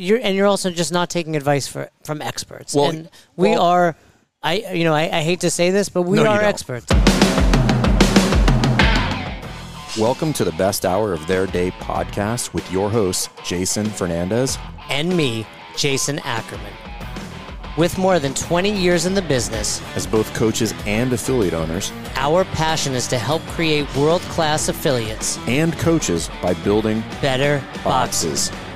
you're and you're also just not taking advice for, from experts. Well, and we well- are. I you know I, I hate to say this, but we No, are experts. Welcome to the best hour of their day podcast with your hosts, Jason Fernandez. and me, Jason Ackerman. With more than 20 years in the business, As both coaches and affiliate owners, our passion is to help create world class affiliates and coaches by building better boxes. boxes.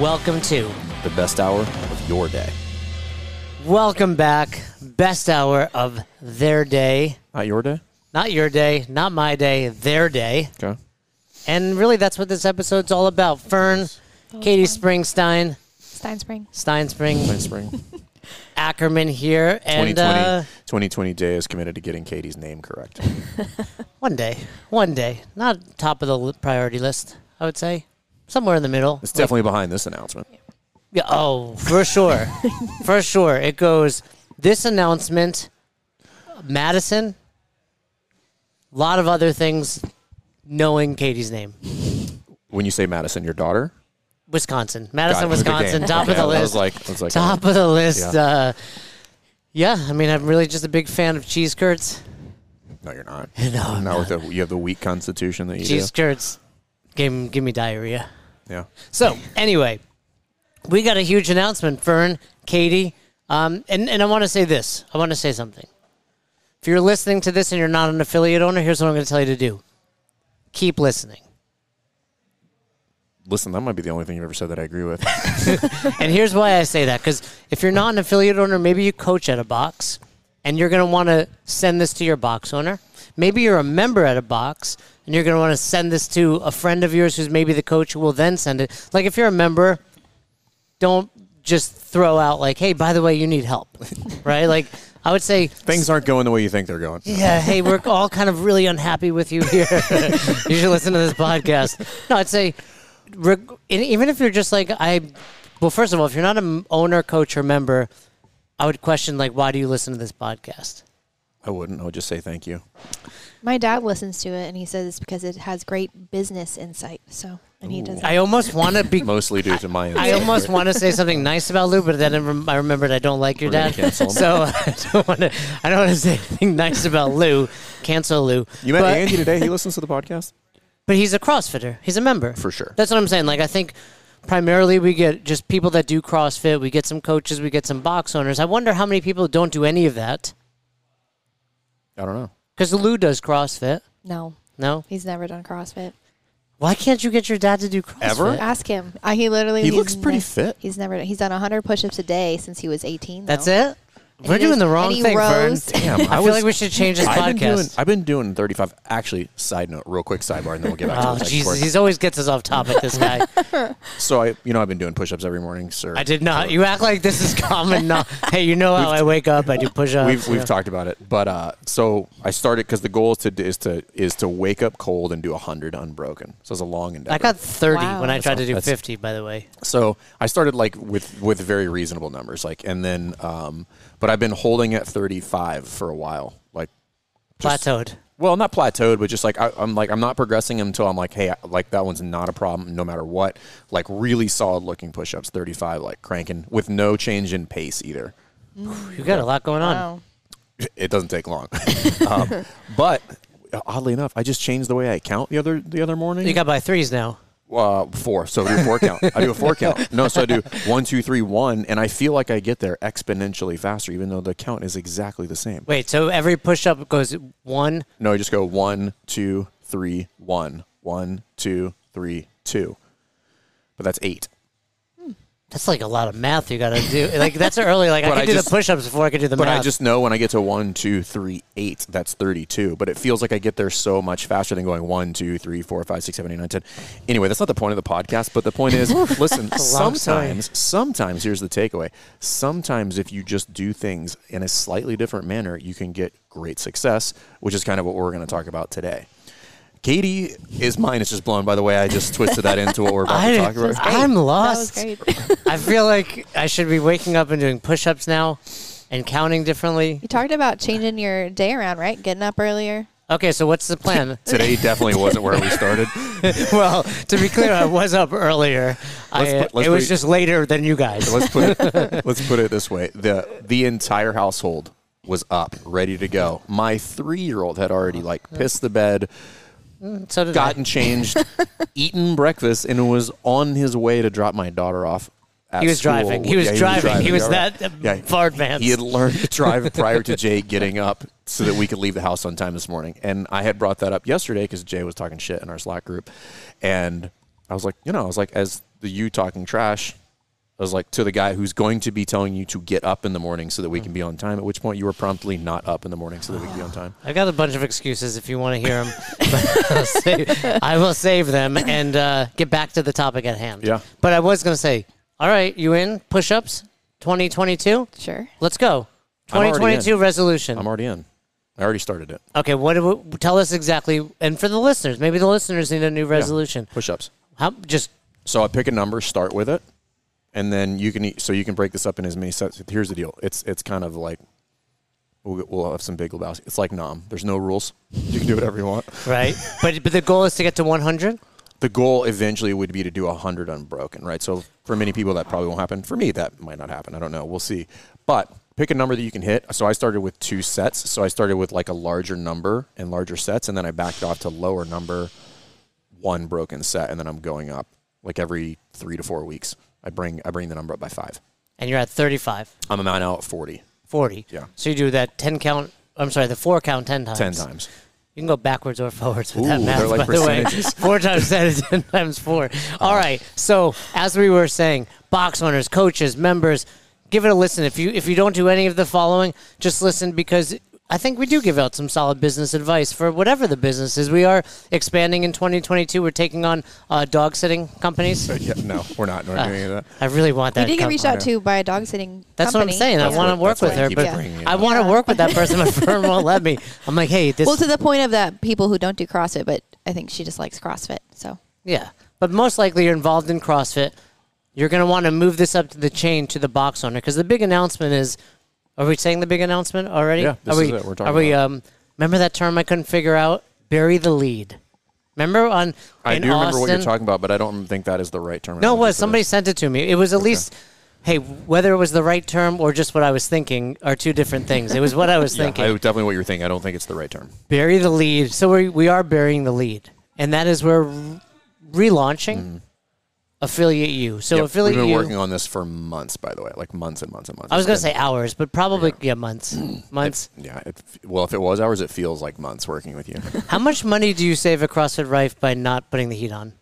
Welcome to, The best hour of your day. welcome back, best hour of their day. Not your day? Not your day, not my day, their day. Okay. And really, that's what this episode's all about. Fern, Katie Springstein, Steinspring. Steinspring, Nice spring. Ackerman here, and 2020, uh, 2020 day is committed to getting Katie's name correct. one day, one day, not top of the li- priority list, I would say, somewhere in the middle. It's definitely behind this announcement. Yeah, oh, for sure. for sure. It goes this announcement, Madison, a lot of other things, knowing Katie's name. When you say Madison, your daughter? Wisconsin. Madison, Wisconsin, top Okay, of the I list. was like, I was like, top of the list. Yeah. Uh, yeah, I mean, I'm really just a big fan of cheese curds. no, you're not. No, I'm not with the, you have the weak constitution that you Cheese curds give, give me diarrhea. Yeah. So anyway, we got a huge announcement, Fern, Katie, um, and and I want to say this. I want to say something. If you're listening to this and you're not an affiliate owner, here's what I'm going to tell you to do: keep listening. Listen, that might be the only thing you've ever said that I agree with. and here's why I say that: because if you're not an affiliate owner, maybe you coach at a box, and you're going to want to send this to your box owner. Maybe you're a member at a box, and you're going to want to send this to a friend of yours who's maybe the coach who will then send it. Like if you're a member, don't just throw out like, "Hey, by the way, you need help," right? Like I would say, Things aren't going the way you think they're going. yeah, hey, we're all kind of really unhappy with you here. you should listen to this podcast. No, I'd say, even if you're just like I, well, first of all, if you're not an owner, coach, or member, I would question like, why do you listen to this podcast? I wouldn't. I would just say thank you. My dad listens to it and he says it's because it has great business insight. So, and he does. I almost want to be. Mostly due to my. I almost want to say something nice about Lou, but then I rem- I remembered I don't like your We're dad, so I don't want to. I don't want to say anything nice about Lou. Cancel Lou. You met But- Andy today. He listens to the podcast But he's a CrossFitter. He's a member. for sure. That's what I'm saying. Like I think primarily we get just people that do CrossFit. We get some coaches. We get some box owners. I wonder how many people don't do any of that I don't know. Because Lou does CrossFit. no, No, he's never done CrossFit. why can't you get your dad to do CrossFit? Ever? Ask him. Uh, he literally. He he's looks pretty ne- fit. He's never. He's done 100 push-ups a day since he was 18. That's though. it. And We're he doing the wrong thing, Fern. rows. Damn, I, I feel was- like we should change this I've been doing. podcast. I've been doing 35. Actually, side note, real quick sidebar, and then we'll get back to Oh the text Jesus! report. He always gets us off topic. This guy. So I, you know, I've been doing push-ups every morning, sir. I did not. You act like this is common. No. Hey, you know how I wake up? I do push-ups. We've we've yeah. talked about it, but uh, so I started because the goal is to is to is to wake up cold and do hundred unbroken. So it's a long endeavor. I got 30 Wow. when I That's tried to do 50. By the way. So I started like with with very reasonable numbers, like, and then, um, but I've been holding at 35 for a while, like, just- Plateaued. Well, not plateaued, but just like I, I'm like I'm not progressing until I'm like, hey, I- like that one's not a problem, no matter what. Like really solid looking push-ups, 35, like cranking with no change in pace either. You got a lot going on. Wow. It doesn't take long, um, but oddly enough, I just changed the way I count the other the other morning. You got by threes now. Uh, four. So I do a four count. I do a four count. No, so I do one, two, three, one, and I feel like I get there exponentially faster, even though the count is exactly the same. Wait, so every push-up goes one. No, I just go one, two, three, one, one, two, three, two. But that's eight. That's like a lot of math you got to do. Like that's early. Like I can I do just- the push-ups before I can do the But math. But I just know when I get to one, two, three, eight, that's 32. But it feels like I get there so much faster than going one, two, three, four, five, six, seven, eight, nine, ten. Anyway, that's not the point of the podcast. But the point is, listen, a long story. sometimes, sometimes, here's the takeaway. Sometimes if you just do things in a slightly different manner, you can get great success, which is kind of what we're going to talk about today. Katie is mine is just blown by the way I just twisted that into what we're about I, to talk about. I'm That was lost. great. I feel like I should be waking up and doing push-ups now, and counting differently. you talked about changing your day around, right? Getting up earlier. Okay, so what's the plan? Today definitely wasn't where we started. well, to be clear, I was up earlier. I, Let's put- let's it was put- just later than you guys. let's put it let's put it this way: the the entire household was up, ready to go. My three year old had already like pissed the bed, Mm, so did gotten changed, eaten breakfast, and was on his way to drop my daughter off. At He was school. driving. He was Yeah, driving. He was all right. that uh, far advanced. He had learned to drive prior to Jay getting up so that we could leave the house on time this morning. And I had brought that up yesterday because Jay was talking shit in our Slack group. And I was like, you know, I was like, as the you talking trash, I was like, to the guy who's going to be telling you to get up in the morning so that we can be on time, at which point you were promptly not up in the morning so that we can be on time. I've got a bunch of excuses if you want to hear them. I'll save, I will save them and uh, get back to the topic at hand. Yeah. But I was going to say, all right, you in push ups 2022? Sure. Let's go. I'm already 2022 in. resolution. I'm already in. I already started it. okay, what do we, tell us exactly, and for the listeners, maybe the listeners need a new resolution. Push ups. How just So I pick a number, start with it, and then you can eat, so you can break this up in as many sets. Here's the deal: it's it's kind of like we'll, we'll have some big Lebowski. It's like Nom. There's no rules. You can do whatever you want. right, but but the goal is to get to 100. The goal eventually would be to do hundred unbroken, right? So for many people that probably won't happen. For me, that might not happen. I don't know. We'll see. But pick a number that you can hit. So I started with two sets. So I started with like a larger number and larger sets, and then I backed off to lower number, one broken set, and then I'm going up like every three to four weeks. I bring I bring the number up by five. And you're at 35, I'm a man now at 40, 40. Yeah. So you do that 10 count. I'm sorry, the four count 10 times. 10 times. You can go backwards or forwards with Ooh, that math, like by the way. Four times ten is ten times four. All right. So as we were saying, box owners, coaches, members, give it a listen. If you if you don't do any of the following, just listen because I think we do give out some solid business advice for whatever the business is. We are expanding in 2022. We're taking on uh, dog sitting companies. Yeah, no, we're not. We're not doing any of that. I really want that. We did get com- reached out to by a dog sitting That's company. what I'm saying. That's I want to work with her, but bringing I want to Yeah. work with that person. My firm won't let me. I'm like, hey, this Well, to the point of that, people who don't do CrossFit, but I think she just likes CrossFit. So Yeah, but most likely you're involved in CrossFit. You're going to want to move this up to the chain to the box owner because the big announcement is. Are we saying the big announcement already? Yeah, this are is we, it. We're talking Are we? Um, remember that term I couldn't figure out? Bury the lead. Remember on I do remember what you're talking about, but I don't think that is the right term. No, it was somebody this. sent it to me. It was at least. Hey, whether it was the right term or just what I was thinking are two different things. It was what I was Yeah, thinking. I, definitely what you're thinking. I don't think it's the right term. bury the lead. So we we are burying the lead, and that is we're relaunching Affiliate U. So. Yep, affiliate We've been you. working on this for months, by the way, like months and months and months. I was gonna say hours, but probably yeah, months. Months. Yeah, it, well, if it was hours, it feels like months working with you. How much money do you save at CrossFit Rife by not putting the heat on?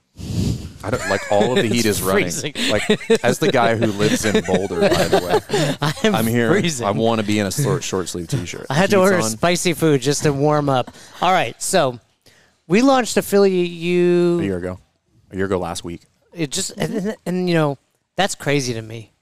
I don't like all of the heat is running. freezing. Like as the guy who lives in Boulder, by the way, I'm, I'm here. Freezing. I want to be in a short, short sleeve t-shirt. I had to Heat's order on. spicy food just to warm up. All right, so we launched Affiliate U a you. year ago. A year ago last week. It just and, and you know that's crazy to me.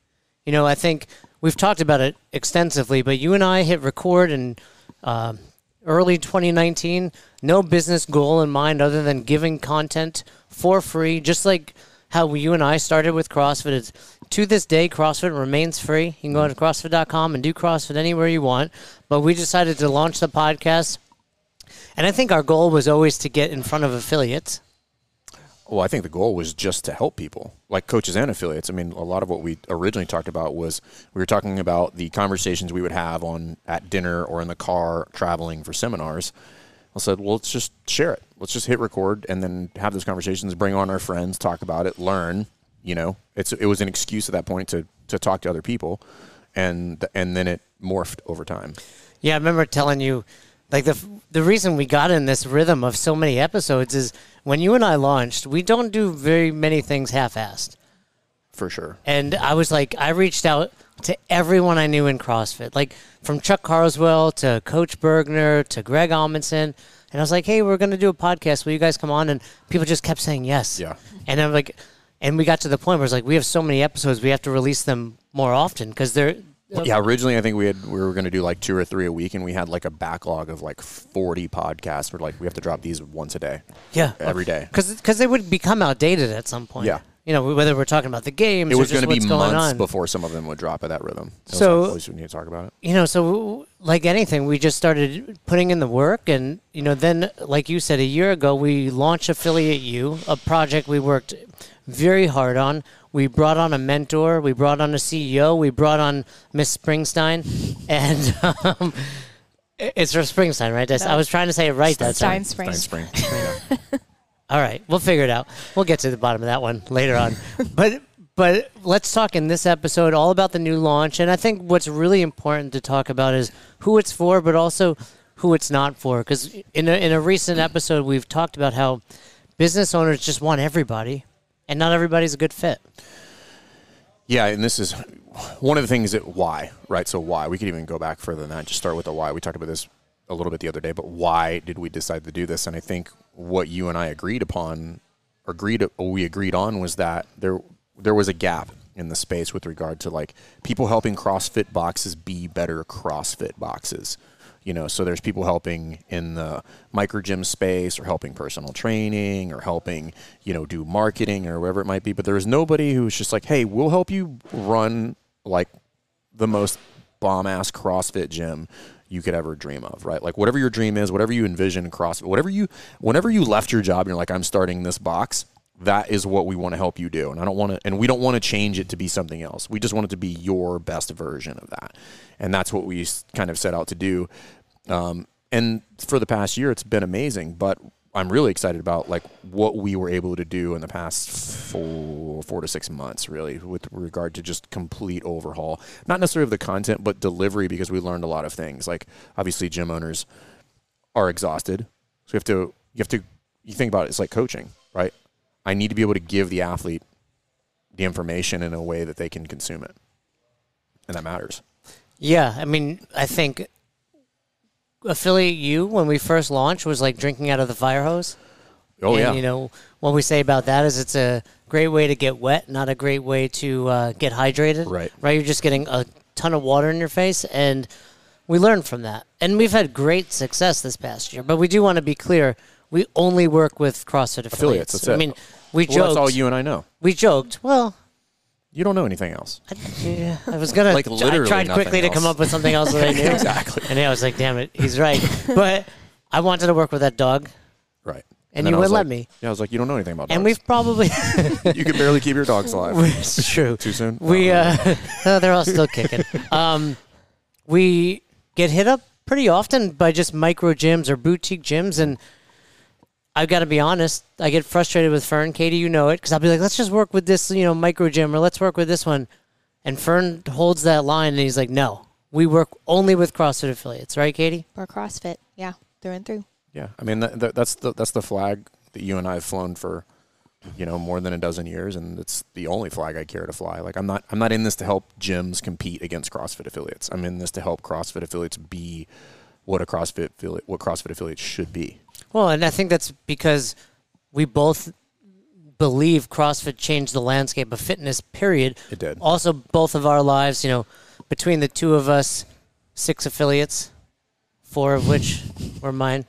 You know, I think we've talked about it extensively, but you and I hit record in um early 2019. No business goal in mind other than giving content for free, just like how you and I started with CrossFit. It's, to this day, CrossFit remains free. You can go to CrossFit.com and do CrossFit anywhere you want. But we decided to launch the podcast, and I think our goal was always to get in front of affiliates. Well, I think the goal was just to help people, like coaches and affiliates. I mean, a lot of what we originally talked about was we were talking about the conversations we would have on at dinner or in the car traveling for seminars. I said, well, let's just share it. Let's just hit record and then have those conversations. Bring on our friends, talk about it, learn. You know, it's it was an excuse at that point to to talk to other people, and and then it morphed over time. Yeah, I remember telling you, like the the reason we got in this rhythm of so many episodes is when you and I launched, we don't do very many things half-assed. For sure. And I was like, I reached out to everyone I knew in CrossFit, like from Chuck Carswell to Coach Burgener to Greg Amundson. And I was like, hey, we're going to do a podcast. Will you guys come on? And people just kept saying yes. Yeah. And I'm like, and we got to the point where it's like, we have so many episodes, we have to release them more often because they're. Yeah, originally I think we had we were going to do like two or three a week, and we had like a backlog of like forty podcasts. We're like, we have to drop these once a day. Yeah, every day. because they would become outdated at some point. Yeah. You know, whether we're talking about the games, It was going to be months on. before some of them would drop at that rhythm. So- was always we need to talk about it. you know, so like anything, we just started putting in the work, and you know, then like you said a year ago, we launched Affiliate U, a project we worked very hard on. We brought on a mentor, we brought on a CEO, we brought on Miss Springstein, and um, it's for Springsteen, right? That's, I was trying to say it right that time. Stein Spring. Stein Spring. All right, we'll figure it out. We'll get to the bottom of that one later on. but but let's talk in this episode all about the new launch, and I think what's really important to talk about is who it's for, but also who it's not for. Because in a, in a recent episode, we've talked about how business owners just want everybody, and not everybody's a good fit. Yeah, and this is one of the things that why, right? So why? We could even go back further than that. Just start with the why. We talked about this a little bit the other day, but why did we decide to do this? And I think what you and I agreed upon, or agreed we agreed on, was that there there was a gap in the space with regard to like people helping CrossFit boxes be better CrossFit boxes. You know, so there's people helping in the micro gym space or helping personal training or helping, you know, do marketing or whatever it might be. But there's nobody who's just like, hey, we'll help you run like the most bomb ass CrossFit gym you could ever dream of, right? Like whatever your dream is, whatever you envision CrossFit, whatever you, whenever you left your job and you're like, I'm starting this box, that is what we want to help you do. And I don't want to, and we don't want to change it to be something else. We just want it to be your best version of that. And that's what we kind of set out to do. Um, and for the past year, it's been amazing, but I'm really excited about like what we were able to do in the past four, four to six months, really, with regard to just complete overhaul. Not necessarily of the content, but delivery, because we learned a lot of things. Like obviously, gym owners are exhausted, so you have to you have to you think about it. It's like coaching, right? I need to be able to give the athlete the information in a way that they can consume it, and that matters. Yeah, I mean, I think Affiliate U when we first launched was like drinking out of the fire hose. Oh and, yeah, You know, what we say about that is it's a great way to get wet, not a great way to uh, get hydrated. Right. Right. You're just getting a ton of water in your face, and we learned from that, and we've had great success this past year. But we do want to be clear: we only work with CrossFit affiliates. Affiliates, that's I it. mean, we well, joked. that's all you and I know. we joked. Well, You don't know anything else. I, yeah, I was gonna. Like, literally, I tried quickly to come up with something else that I knew. Exactly. And I was like, "Damn it, he's right." But I wanted to work with that dog, Right. And then you I was let like- me. Yeah, I was like, you don't know anything about dogs. and we've probably. you can barely keep your dogs alive. it's true. Too soon? We uh, no, they're all still kicking. Um, we get hit up pretty often by just micro gyms or boutique gyms, and I've got to be honest. I get frustrated with Fern. Katie, you know it, because I'll be like, "Let's just work with this, you know, micro gym, or let's work with this one," and Fern holds that line, and he's like, "No, we work only with CrossFit affiliates, right, Katie?" Or CrossFit. Yeah, through and through. yeah, I mean that, that, that's the that's the flag that you and I have flown for, you know, more than a dozen years, and it's the only flag I care to fly. Like I'm not I'm not in this to help gyms compete against CrossFit affiliates. I'm in this to help CrossFit affiliates be what a CrossFit affiliate what CrossFit affiliates should be. Well, and I think that's because we both believe CrossFit changed the landscape of fitness, period. It did. Also, both of our lives, you know, between the two of us, six affiliates, four of which were mine.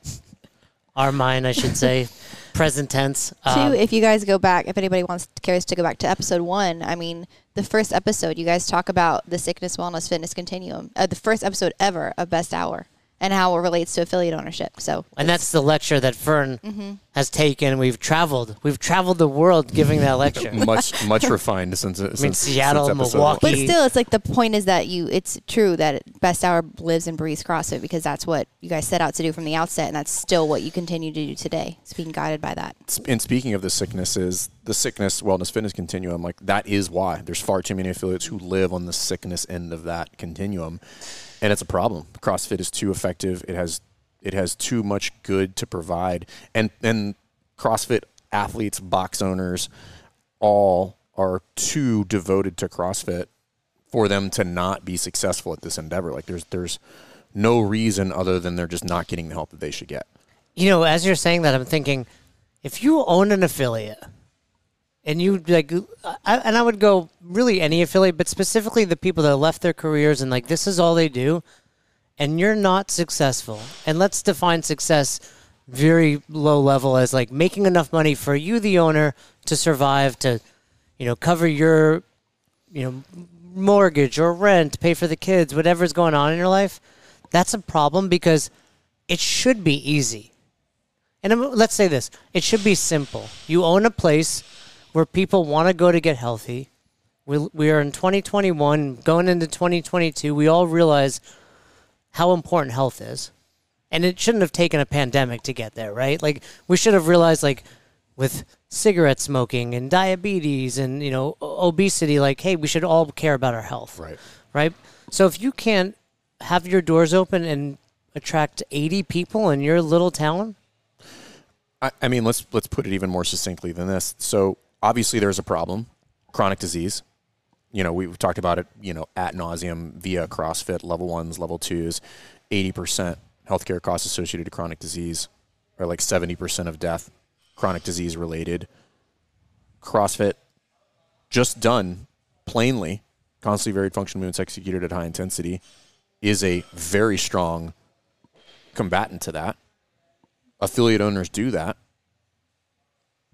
Are mine, I should say. Present tense. Um, Two, if you guys go back, if anybody wants cares to go back to episode one, I mean, the first episode, you guys talk about the sickness, wellness, fitness continuum. Uh, the first episode ever of Best Hour and how it relates to affiliate ownership. So, and that's the lecture that Fern Mm-hmm. has taken. We've traveled. We've traveled the world giving that lecture. much much refined since I mean, Seattle, Milwaukee. but still, it's like the point is that you, it's true that Best Hour lives and breathes CrossFit because that's what you guys set out to do from the outset, and that's still what you continue to do today. It's being guided by that. and speaking of the sicknesses, the sickness wellness fitness continuum, like that is why there's far too many affiliates who live on the sickness end of that continuum, and it's a problem. CrossFit is too effective. It has it has too much good to provide, and and CrossFit athletes, box owners, all are too devoted to CrossFit for them to not be successful at this endeavor. Like there's there's no reason other than they're just not getting the help that they should get. You know, as you're saying that, I'm thinking, if you own an affiliate, and you like, I, and I would go really any affiliate, but specifically the people that left their careers and like this is all they do, and you're not successful. And let's define success very low level as like making enough money for you, the owner, to survive, to you know, cover your, you know, mortgage or rent, pay for the kids, whatever's going on in your life, that's a problem because it should be easy. And let's say this it should be simple. You own a place where people want to go to get healthy. We, we are in 2021, going into 2022. We all realize how important health is. And it shouldn't have taken a pandemic to get there, right? Like, we should have realized, like, with cigarette smoking and diabetes and, you know, obesity, like, hey, we should all care about our health Right. right? So if you can't have your doors open and attract 80 people in your little town, I, I mean, let's let's put it even more succinctly than this. So obviously, there's a problem, chronic disease. You know, we've talked about it. You know, at nauseum via CrossFit level ones, level twos, eighty percent healthcare costs associated to chronic disease, or like seventy percent of death, chronic disease related. CrossFit, just done plainly, constantly varied function movements executed at high intensity, is a very strong combatant to that affiliate owners do that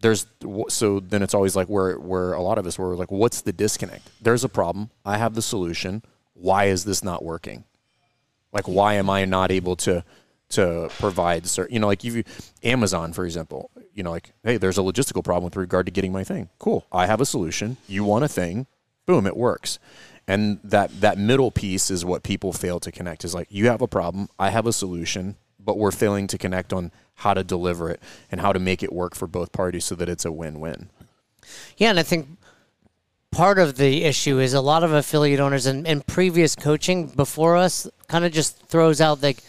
there's so then it's always like where where a lot of us were like what's the disconnect? There's a problem. I have the solution. Why is this not working? Like why am i not able to to provide certain you know like you amazon for example you know like hey there's a logistical problem with regard to getting my thing. Cool. I have a solution. You want a thing. Boom it works. And that that middle piece is what people fail to connect. Is like you have a problem. I have a solution but we're failing to connect on how to deliver it and how to make it work for both parties so that it's a win-win yeah, and I think part of the issue is a lot of affiliate owners and, and previous coaching before us kind of just throws out like,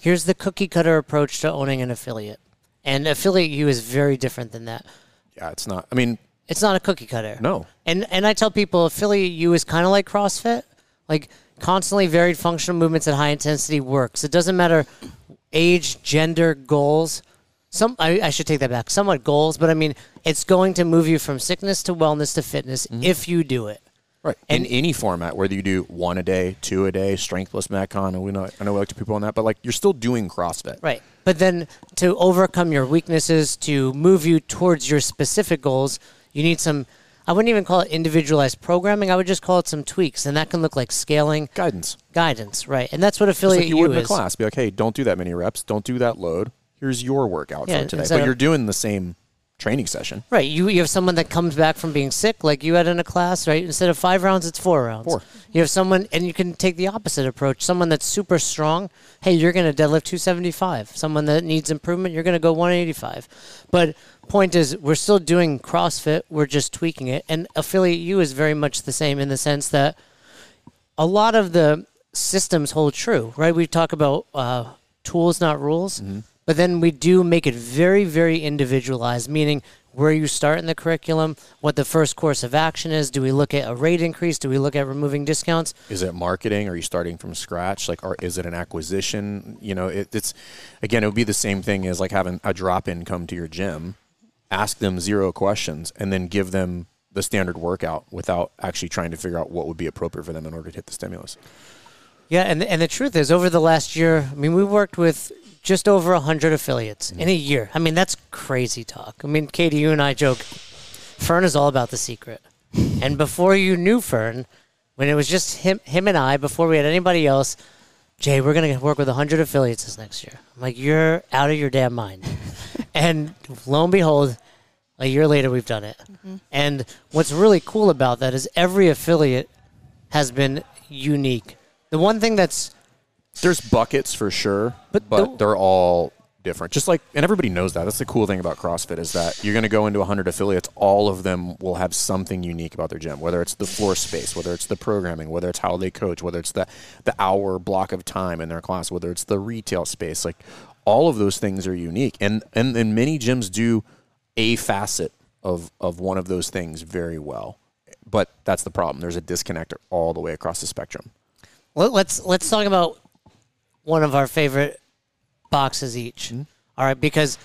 here's the cookie cutter approach to owning an affiliate. And Affiliate U is very different than that. yeah it's not i mean It's not a cookie cutter. No. And and I tell people Affiliate U is kind of like CrossFit. Like constantly varied functional movements at high intensity works. It doesn't matter age, gender, goals. Some I, I should take that back. Somewhat goals, but I mean it's going to move you from sickness to wellness to fitness mm-hmm. if you do it. right in any format whether you do one a day two a day strength plus metcon and we know i know we like to people on that but like you're still doing crossfit Right. But then to overcome your weaknesses, to move you towards your specific goals, you need some, I wouldn't even call it individualized programming. I would just call it some tweaks. And that can look like scaling, guidance guidance, right? And that's what just affiliate like you would in a class be like hey don't do that many reps don't do that load here's your workout Yeah, for today but of- you're doing the same training session Right. You, you have someone that comes back from being sick, like you had in a class, right? Instead of five rounds, it's four rounds. Four. You have someone, and you can take the opposite approach. Someone that's super strong, hey, you're going to deadlift 275. Someone that needs improvement, you're going to go 185. But point is, we're still doing CrossFit, we're just tweaking it. And Affiliate U is very much the same in the sense that a lot of the systems hold true, right? We talk about uh, tools, not rules, but then we do make it very, very individualized, meaning where you start in the curriculum, what the first course of action is. Do we look at a rate increase? Do we look at removing discounts? is it marketing are you starting from scratch like or is it an acquisition you know it, it's again it would be the same thing as like having a drop-in come to your gym ask them zero questions and then give them the standard workout without actually trying to figure out what would be appropriate for them in order to hit the stimulus Yeah, and and the truth is, over the last year, I mean, we worked with just over hundred affiliates mm-hmm. in a year. I mean, that's crazy talk. I mean, Katie, you and I joke, Fern is all about the secret. And before you knew Fern, when it was just him, him and I, before we had anybody else, Jay, we're gonna work with hundred affiliates this next year. I'm like, you're out of your damn mind. And lo and behold, a year later, we've done it. Mm-hmm. And what's really cool about that is every affiliate has been unique. The one thing that's there's buckets for sure But but, the- they're all different just like and everybody knows that that's the cool thing about crossfit is that you're going to go into 100 affiliates all of them will have something unique about their gym whether it's the floor space whether it's the programming whether it's how they coach whether it's the the hour block of time in their class whether it's the retail space like all of those things are unique and and, and many gyms do a facet of of one of those things very well but that's the problem there's a disconnect all the way across the spectrum Let- let's let's talk about one of our favorite boxes each. Mm-hmm. All right, because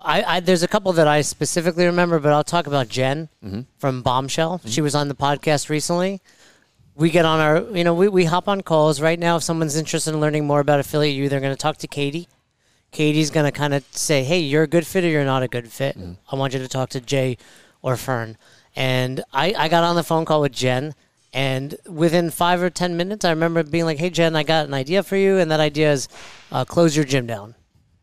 I, I there's a couple that I specifically remember, but I'll talk about Jen mm-hmm. from Bombshell. Mm-hmm. She was on the podcast recently. We get on our, you know, we, we hop on calls right now. If someone's interested in learning more about Affiliate U, they're going to talk to Katie. Katie's going to kind of say, hey, you're a good fit or you're not a good fit. I want you to talk to Jay or Fern. And I, I got on the phone call with Jen, and within five or 10 minutes, I remember being like, hey, Jen, I got an idea for you. And that idea is uh, close your gym down.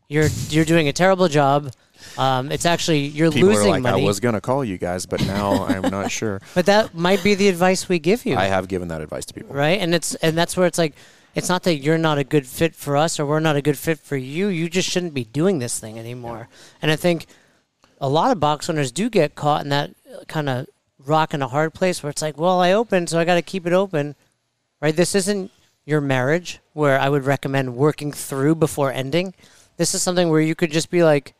You're, you're doing a terrible job. Um, it's actually, you're People losing like, money. I was gonna call you guys, but now I'm not sure. but that might be the advice we give you. I have given that advice to people. right? And it's and that's where it's like it's not that you're not a good fit for us or we're not a good fit for you. You just shouldn't be doing this thing anymore. And I think a lot of box owners do get caught in that kind of rock and a hard place where it's like, well, I opened, so I got to keep it open, right? This isn't your marriage where I would recommend working through before ending. This is something where you could just be like,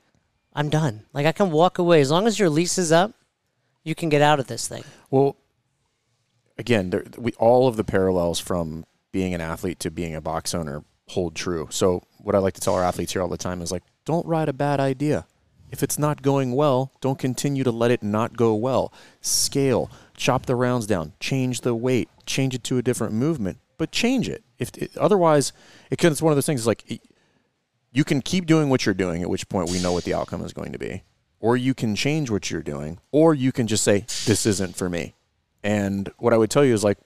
I'm done. Like I can walk away as long as your lease is up. You can get out of this thing. Well, again, there, we all of the parallels from being an athlete to being a box owner hold true. So, what I like to tell our athletes here all the time is like, don't ride a bad idea. If it's not going well, don't continue to let it not go well. Scale, chop the rounds down, change the weight, change it to a different movement, but change it. If it, otherwise, it, it's one of those things. Like it, you can keep doing what you're doing, at which point we know what the outcome is going to be, or you can change what you're doing, or you can just say this isn't for me. And what I would tell you is like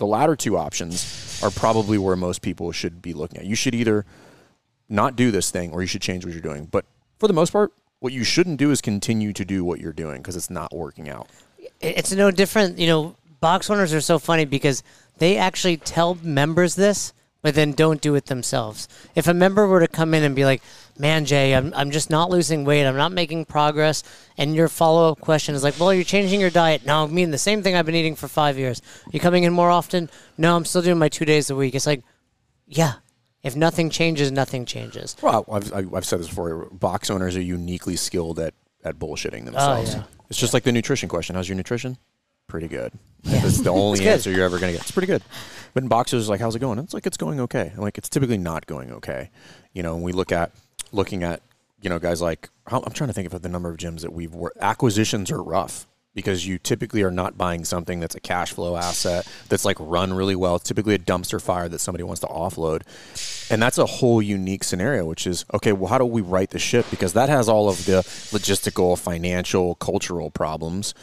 the latter two options are probably where most people should be looking at. You should either not do this thing or you should change what you're doing. But for the most part, what you shouldn't do is continue to do what you're doing because it's not working out. it's no different. You know, box owners are so funny because they actually tell members this, but then don't do it themselves. If a member were to come in and be like, "Man, Jay, I'm I'm just not losing weight. I'm not making progress," and your follow up question is like, "Well, you're changing your diet." No, I mean the same thing I've been eating for five years. You coming in more often? No, I'm still doing my two days a week. It's like, yeah. If nothing changes, nothing changes. Well, I've, I've I've said this before. Box owners are uniquely skilled at, at bullshitting oh, themselves. Oh, yeah. It's just like the nutrition question. How's your nutrition? Pretty good. Yeah. That's the only answer you're ever going to get. It's pretty good. But in boxers, like, how's it going? It's like it's going okay. Like it's typically not going okay. You know, we look at looking at you know guys like I'm trying to think of the number of gyms that we've worked. Acquisitions are rough because you typically are not buying something that's a cash flow asset that's like run really well. It's typically a dumpster fire that somebody wants to offload. And that's a whole unique scenario, which is okay, well, how do we right the ship? Because that has all of the logistical, financial, cultural problems.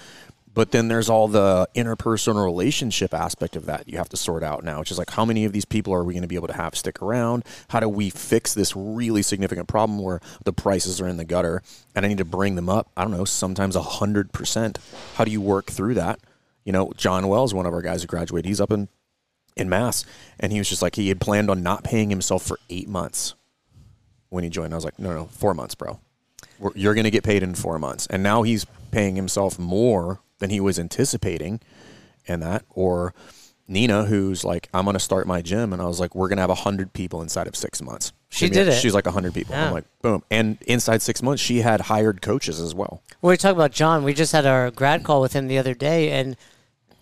But then there's all the interpersonal relationship aspect of that you have to sort out now, which is like how many of these people are we going to be able to have stick around? How do we fix this really significant problem where the prices are in the gutter and I need to bring them up? I don't know, sometimes a hundred percent. How do you work through that? You know, John Wells, one of our guys who graduated, he's up in in mass, and he was just like he had planned on not paying himself for eight months when he joined. I was like, no, no, four months, bro. You're going to get paid in four months, and now he's paying himself more than he was anticipating, and that or. Nina, who's like, I'm gonna start my gym, and I was like, we're gonna have hundred people inside of six months. She Give me a- did it. She's like hundred people. Yeah. I'm like, boom, and inside six months, she had hired coaches as well. When we talk about John, we just had our grad call with him the other day, and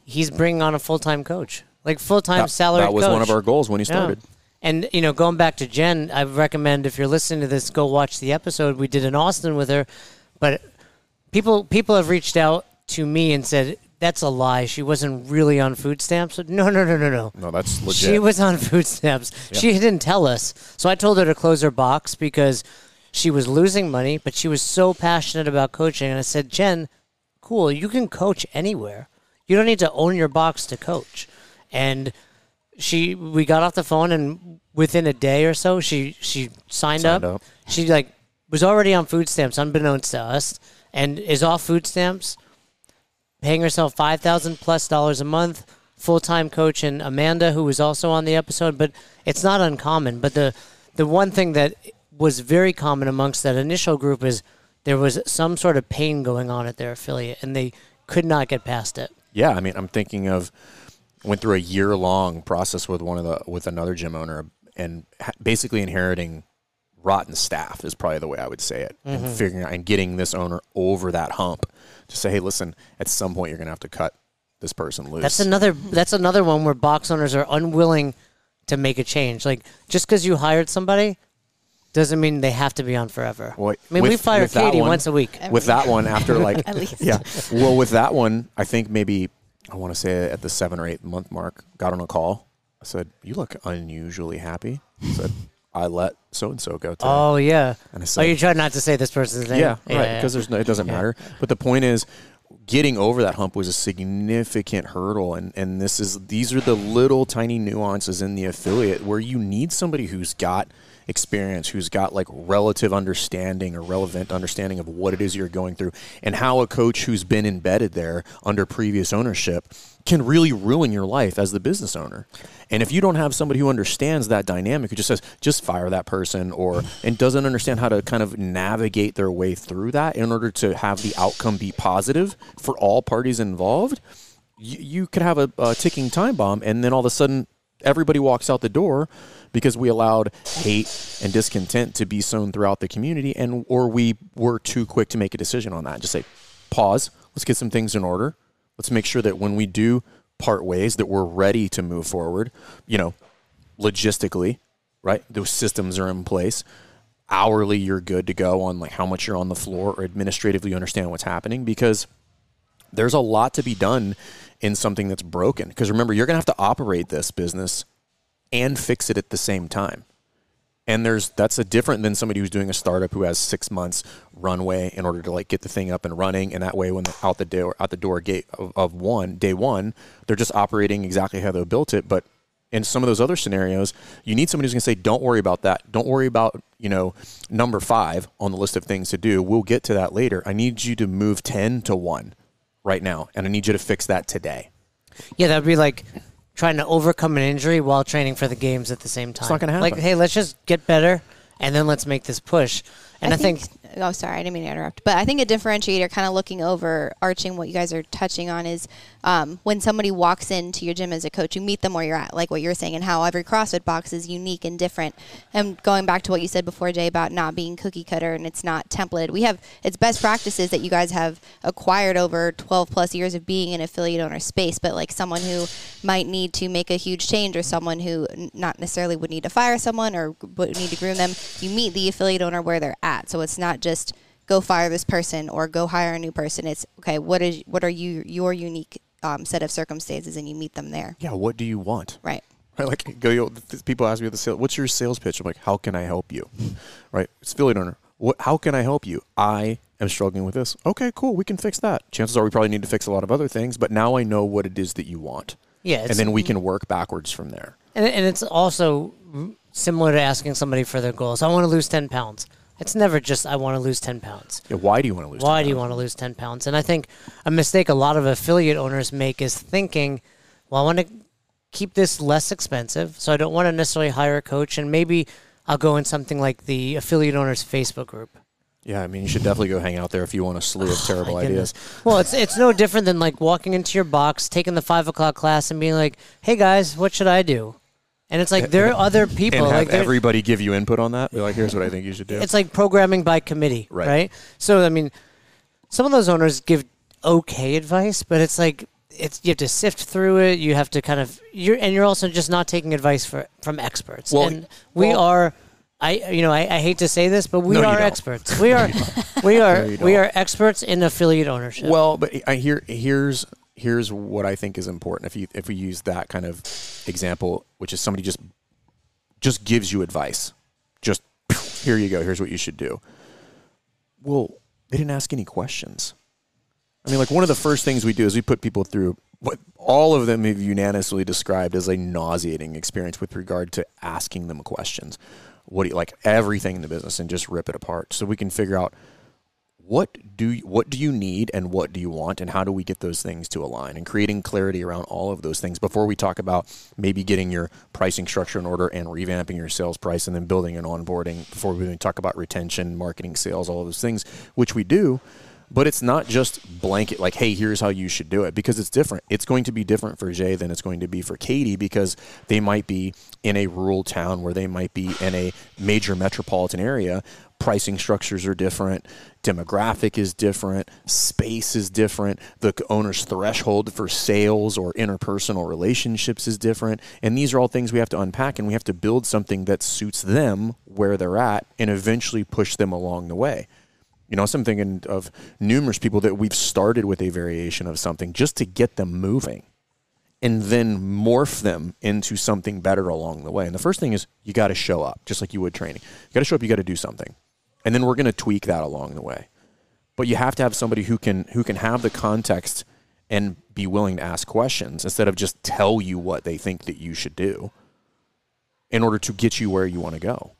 he's bringing on a full time coach, like full time salary. that was one of our goals when he started. And you know, going back to Jen, I recommend if you're listening to this, go watch the episode we did in Austin with her. But people people have reached out to me and said that's a lie. She wasn't really on food stamps. No, no, no, no, no. No, that's legit. She was on food stamps. She didn't tell us. So I told her to close her box because she was losing money, but she was so passionate about coaching. And I said, Jen, cool, you can coach anywhere. You don't need to own your box to coach. And she we got off the phone and within a day or so she she signed, Signed up. up. She like was already on food stamps unbeknownst to us and is off food stamps paying herself five thousand plus dollars a month, full time coach, and Amanda, who was also on the episode. But it's not uncommon. But the the one thing that was very common amongst that initial group is there was some sort of pain going on at their affiliate, and they could not get past it. Yeah, I mean, I'm thinking of went through a year long process with one of the with another gym owner and basically inheriting rotten staff is probably the way I would say it, Mm-hmm. and figuring out and getting this owner over that hump to say, hey, listen, at some point you're gonna have to cut this person loose. That's another. That's another one where box owners are unwilling to make a change. Like just because you hired somebody doesn't mean they have to be on forever. Well, I mean, we with- fire with Katie one- once a week. with that one after like At least. yeah well with that one i think maybe i want to say at the seven or eight month mark got on a call i said you look unusually happy i said i let so and so go today. Oh yeah. And I oh, you try not to say this person's name. yeah right because there's no it doesn't matter but the point is getting over that hump was a significant hurdle and and this is these are the little tiny nuances in the affiliate where you need somebody who's got experience who's got like relative understanding or relevant understanding of what it is you're going through and how a coach who's been embedded there under previous ownership can really ruin your life as the business owner. And if you don't have somebody who understands that dynamic, who just says, just fire that person, or and doesn't understand how to kind of navigate their way through that in order to have the outcome be positive for all parties involved, you, could have a, a ticking time bomb, and then all of a sudden everybody walks out the door because we allowed hate and discontent to be sown throughout the community, and or we were too quick to make a decision on that. Just say, pause, let's get some things in order Let's make sure that when we do part ways that we're ready to move forward, you know, logistically, right? Those systems are in place. Hourly, you're good to go on like how much you're on the floor or administratively you understand what's happening because there's a lot to be done in something that's broken. Because remember, you're going to have to operate this business and fix it at the same time. And there's that's a different than somebody who's doing a startup who has six months runway in order to like get the thing up and running. And that way when out the door out the door gate of, of one day one they're just operating exactly how they built it. But in some of those other scenarios you need somebody who's going to say don't worry about that. Don't worry about you know number five on the list of things to do. We'll get to that later. I need you to move 10 to 1 right now and i need you to fix that today yeah that'd be like trying to overcome an injury while training for the games at the same time. It's not going to happen. Like, hey, let's just get better, and then let's make this push. And I, I think, think oh sorry i didn't mean to interrupt but i think a differentiator kind of looking over arching what you guys are touching on is um, when somebody walks into your gym as a coach you meet them where you're at like what you're saying and how every crossfit box is unique and different and going back to what you said before jay about not being cookie cutter and it's not templated we have it's best practices that you guys have acquired over 12 plus years of being an affiliate owner space but like someone who might need to make a huge change or someone who not necessarily would need to fire someone or would need to groom them you meet the affiliate owner where they're at so it's not just go fire this person or go hire a new person. It's okay. What is what are you your unique um, set of circumstances, and you meet them there. Yeah. What do you want? Right. Right. Like go. You know, people ask me the sales. What's your sales pitch? I'm like, how can I help you? right. It's affiliate owner. What? How can I help you? I am struggling with this. Okay. Cool. We can fix that. Chances are we probably need to fix a lot of other things, but now I know what it is that you want. Yeah. And then we can work backwards from there. And, and it's also similar to asking somebody for their goals. I want to lose ten pounds it's never just I want to lose ten pounds. Yeah, why do you want to lose? Why do you want to lose ten pounds? And I think a mistake a lot of affiliate owners make is thinking, well, I want to keep this less expensive, so I don't want to necessarily hire a coach, and maybe I'll go in something like the affiliate owners Facebook group. Yeah, I mean, you should definitely go hang out there if you want a oh, slew of terrible ideas. Well, it's it's no different than like walking into your box, taking the five o'clock class, and being like, "Hey guys, what should I do?" And it's like there are other people. and have like everybody give you input on that. Be like, here's what I think you should do. It's like programming by committee, right? right? So I mean, some of those owners give okay advice, but it's like it's you have to sift through it. You have to kind of you're and you're also just not taking advice for, from experts. Well, and we well, are. I you know I, I, hate to say this, but we no, are experts. We are we are no, we are experts in affiliate ownership. Well, but I hear here's here's what I think is important. If you if we use that kind of example, which is somebody just just gives you advice, just here you go. Here's what you should do. Well, they didn't ask any questions. I mean, like one of the first things we do is we put people through what all of them have unanimously described as a nauseating experience with regard to asking them questions. What do you like everything in the business and just rip it apart so we can figure out what do you, what do you need and what do you want and how do we get those things to align and creating clarity around all of those things before we talk about maybe getting your pricing structure in order and revamping your sales price and then building an onboarding before we even talk about retention marketing sales all of those things which we do. But it's not just blanket like hey here's how you should do it because it's different. It's going to be different for jay than it's going to be for katie because they might be in a rural town where they might be in a major metropolitan area pricing structures are different demographic is different space is different the owner's threshold for sales or interpersonal relationships is different and these are all things we have to unpack and we have to build something that suits them where they're at and eventually push them along the way you know, so I'm thinking of numerous people that we've started with a variation of something just to get them moving and then morph them into something better along the way. And the first thing is you got to show up, just like you would training. You got to show up, you got to do something. And then we're going to tweak that along the way. but you have to have somebody who can who can have the context and be willing to ask questions instead of just tell you what they think that you should do in order to get you where you want to go.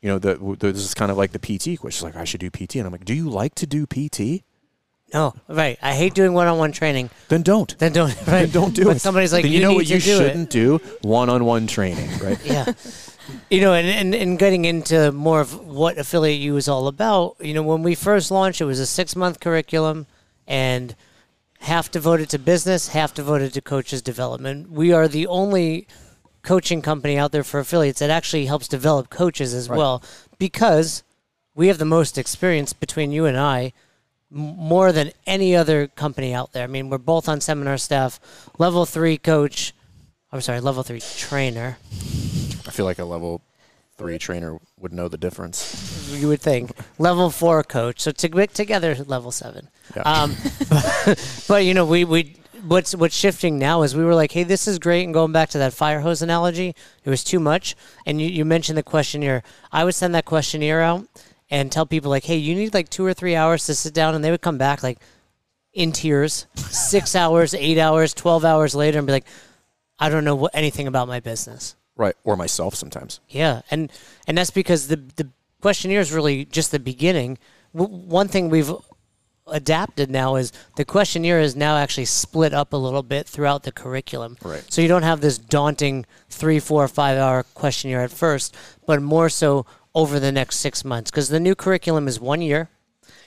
You know, the, the, this is kind of like the PT question. Like, I should do PT. And I'm like, do you like to do PT? No, right. I hate doing one-on-one training. Then don't. Then don't. Right. Then don't do but it. Somebody's like, you, you know what you do shouldn't do? One-on-one training, right? yeah. You know, and, and, and getting into more of what Affiliate U is all about, you know, when we first launched, it was a six month curriculum and half devoted to business, half devoted to coaches development. We are the only coaching company out there for affiliates that actually helps develop coaches as well because we have the most experience between you and I more than any other company out there. I mean, we're both on seminar staff, level three coach. I'm sorry, level three trainer. I feel like a level three trainer would know the difference. You would think level four coach. So to get together, level seven. Yeah. Um, but, but you know, we we what's what's shifting now is we were like, hey, this is great, and going back to that fire hose analogy, it was too much. And you, you mentioned the questionnaire. I would send that questionnaire out and tell people like, hey, you need like two or three hours to sit down, and they would come back like in tears, six hours, eight hours, twelve hours later, and be like, I don't know what, anything about my business. Right. Or myself sometimes. Yeah, and and that's because the the questionnaire is really just the beginning. W- one thing we've adapted now is the questionnaire is now actually split up a little bit throughout the curriculum. Right. So you don't have this daunting three, four, five hour questionnaire at first, but more so over the next six months because the new curriculum is one year.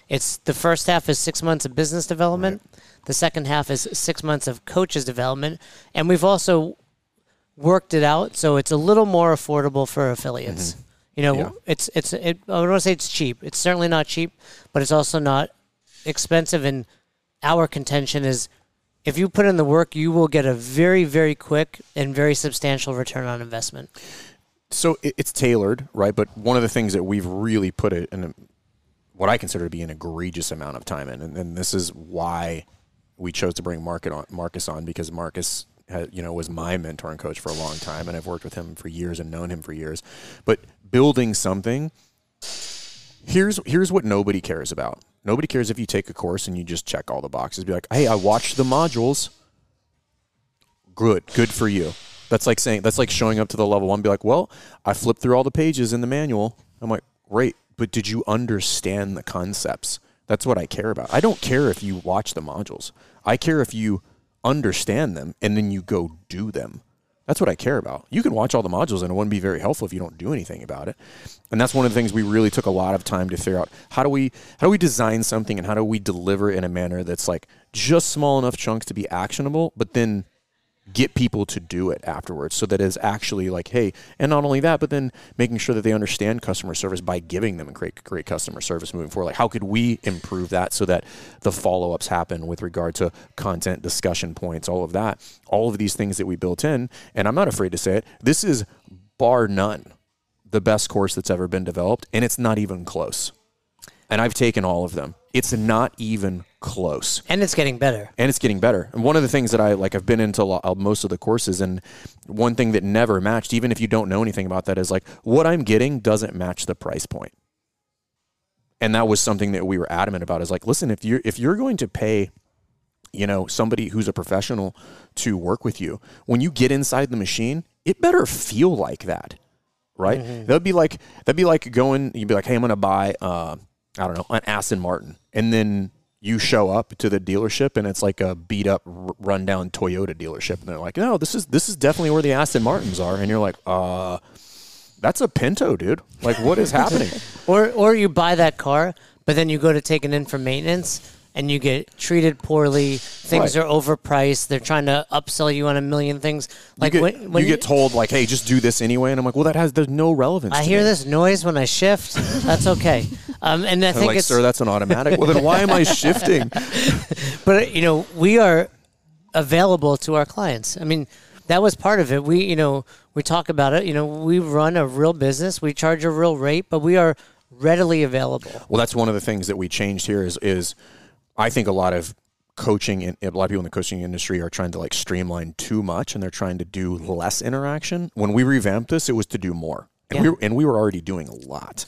It's the first half is six months of business development. The second half is six months of coaches development, and we've also worked it out so it's a little more affordable for affiliates. Mm-hmm. You know, Yeah. it's it's it, I don't want to say it's cheap. It's certainly not cheap, but it's also not expensive. And our contention is, if you put in the work, you will get a very very quick and very substantial return on investment. So it's tailored, right? But one of the things that we've really put it in a, what I consider to be an egregious amount of time in, and, and this is why we chose to bring Market on, Marcus on because Marcus, you know, was my mentor and coach for a long time, and I've worked with him for years and known him for years. But building something, here's here's what nobody cares about. Nobody cares if you take a course and you just check all the boxes. Be like, hey, I watched the modules. Good, good for you. That's like saying that's like showing up to the level one. Be like, well, I flipped through all the pages in the manual. I'm like, great, but did you understand the concepts? That's what I care about. I don't care if you watch the modules. I care if you understand them and then you go do them. That's what I care about. You can watch all the modules and it wouldn't be very helpful if you don't do anything about it. And that's one of the things we really took a lot of time to figure out. How do we how do we design something and how do we deliver in a manner that's like just small enough chunks to be actionable, but then get people to do it afterwards. So that it's actually like hey and not only that but then making sure that they understand customer service by giving them a great great customer service moving forward. Like how could we improve that so that the follow-ups happen with regard to content discussion points all of that? All of these things that we built in and i'm not afraid to say it this is bar none the best course that's ever been developed and it's not even close. And i've taken all of them. It's not even close And it's getting better. and it's getting better. And one of the things that I like, I've been into lo- uh, most of the courses, and one thing that never matched, even if you don't know anything about that, is like what I'm getting doesn't match the price point. And that was something that we were adamant about. Is like, listen, if you're if you're going to pay, you know, somebody who's a professional to work with you, when you get inside the machine, it better feel like that, right? That'd be like that'd be like going. You'd be like, hey, I'm going to buy, uh, I don't know, an Aston Martin, and then you show up to the dealership and it's like a beat up rundown Toyota dealership. And they're like no this is this is definitely where the Aston Martins are. And you're like uh that's a Pinto dude. Like what is happening? Or or you buy that car, but then you go to take it in for maintenance and you get treated poorly. Things Right. are overpriced. They're trying to upsell you on a million things. Like you get, when, when you get told like hey just do this anyway and I'm like well that has there's no relevance I to hear me. this noise when I shift. That's okay. Um, and I think like it's sir that's an automatic well then why am I shifting But you know, we are available to our clients. I mean, that was part of it. We, you know, we talk about it. You know, we run a real business. We charge a real rate, but we are readily available. Well, that's one of the things that we changed here is is I think a lot of coaching and a lot of people in the coaching industry are trying to like streamline too much and they're trying to do less interaction. When we revamped this, it was to do more. And we were, and we were already doing a lot.